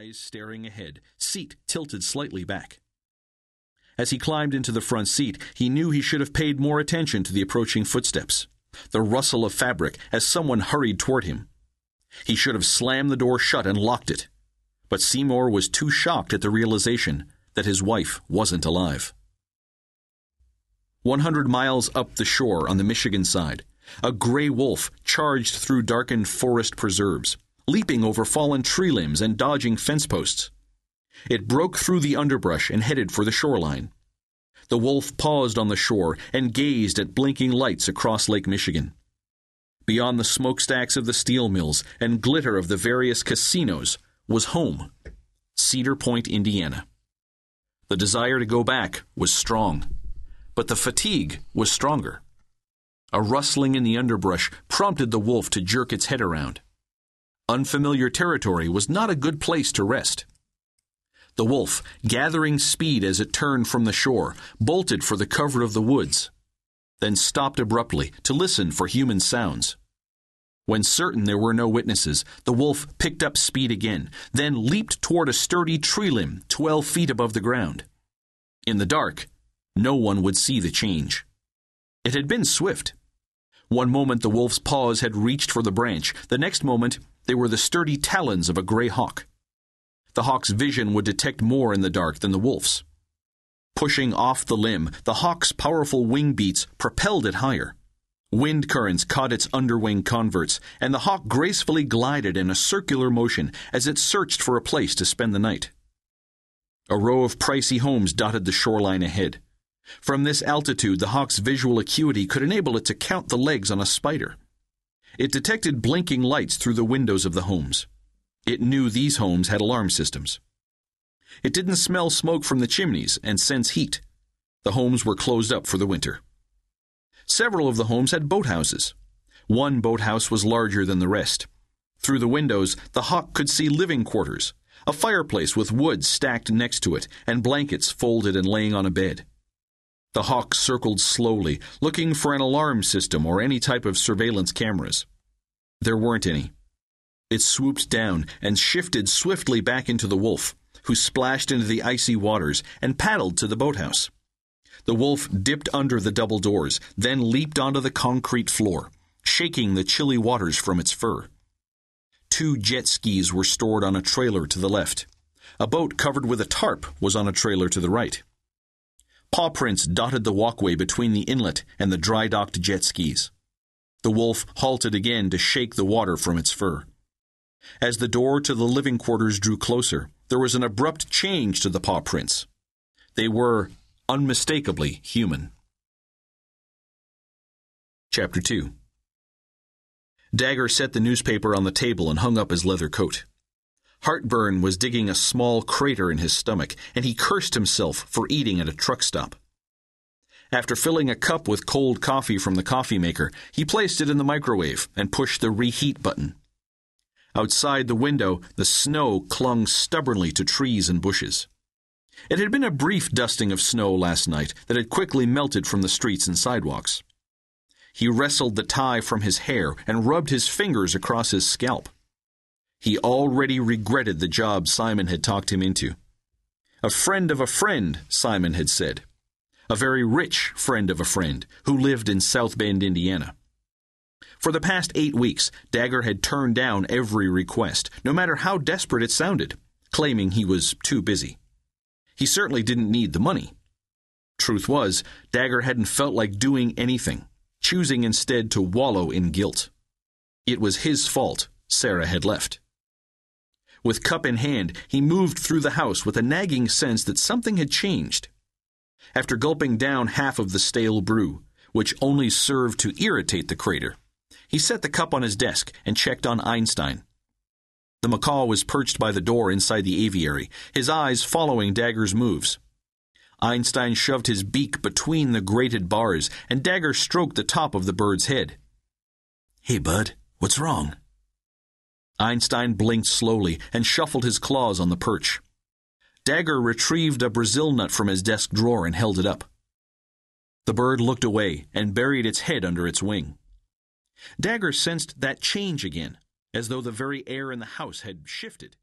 eyes staring ahead, seat tilted slightly back. As he climbed into the front seat, he knew he should have paid more attention to the approaching footsteps, the rustle of fabric as someone hurried toward him. He should have slammed the door shut and locked it. But Seymour was too shocked at the realization that his wife wasn't alive. 100 miles up the shore on the Michigan side, a gray wolf charged through darkened forest preserves, leaping over fallen tree limbs and dodging fence posts. It broke through the underbrush and headed for the shoreline. The wolf paused on the shore and gazed at blinking lights across Lake Michigan. Beyond the smokestacks of the steel mills and glitter of the various casinos was home, Cedar Point, Indiana. The desire to go back was strong, but the fatigue was stronger. A rustling in the underbrush prompted the wolf to jerk its head around. Unfamiliar territory was not a good place to rest. The wolf, gathering speed as it turned from the shore, bolted for the cover of the woods, then stopped abruptly to listen for human sounds. When certain there were no witnesses, the wolf picked up speed again, then leaped toward a sturdy tree limb twelve feet above the ground. In the dark, no one would see the change. It had been swift. One moment the wolf's paws had reached for the branch, the next moment they were the sturdy talons of a gray hawk. The hawk's vision would detect more in the dark than the wolf's. Pushing off the limb, the hawk's powerful wing beats propelled it higher. Wind currents caught its underwing coverts, and the hawk gracefully glided in a circular motion as it searched for a place to spend the night. A row of pricey homes dotted the shoreline ahead. From this altitude, the hawk's visual acuity could enable it to count the legs on a spider. It detected blinking lights through the windows of the homes. It knew these homes had alarm systems. It didn't smell smoke from the chimneys and sense heat. The homes were closed up for the winter. Several of the homes had boathouses. One boathouse was larger than the rest. Through the windows, the hawk could see living quarters, a fireplace with wood stacked next to it, and blankets folded and laying on a bed. The hawk circled slowly, looking for an alarm system or any type of surveillance cameras. There weren't any. It swooped down and shifted swiftly back into the wolf, who splashed into the icy waters and paddled to the boathouse. The wolf dipped under the double doors, then leaped onto the concrete floor, shaking the chilly waters from its fur. Two jet skis were stored on a trailer to the left. A boat covered with a tarp was on a trailer to the right. Paw prints dotted the walkway between the inlet and the dry docked jet skis. The wolf halted again to shake the water from its fur. As the door to the living quarters drew closer, there was an abrupt change to the paw prints. They were unmistakably human. Chapter 2 Dagger set the newspaper on the table and hung up his leather coat. Heartburn was digging a small crater in his stomach, and he cursed himself for eating at a truck stop. After filling a cup with cold coffee from the coffee maker, he placed it in the microwave and pushed the reheat button. Outside the window, the snow clung stubbornly to trees and bushes. It had been a brief dusting of snow last night that had quickly melted from the streets and sidewalks. He wrestled the tie from his hair and rubbed his fingers across his scalp. He already regretted the job Simon had talked him into. A friend of a friend, Simon had said. A very rich friend of a friend who lived in South Bend, Indiana. For the past eight weeks, Dagger had turned down every request, no matter how desperate it sounded, claiming he was too busy. He certainly didn't need the money. Truth was, Dagger hadn't felt like doing anything, choosing instead to wallow in guilt. It was his fault Sarah had left. With cup in hand, he moved through the house with a nagging sense that something had changed. After gulping down half of the stale brew, which only served to irritate the crater, he set the cup on his desk and checked on Einstein. The macaw was perched by the door inside the aviary, his eyes following Dagger's moves. Einstein shoved his beak between the grated bars, and Dagger stroked the top of the bird's head. Hey, bud, what's wrong? Einstein blinked slowly and shuffled his claws on the perch. Dagger retrieved a Brazil nut from his desk drawer and held it up. The bird looked away and buried its head under its wing. Dagger sensed that change again, as though the very air in the house had shifted.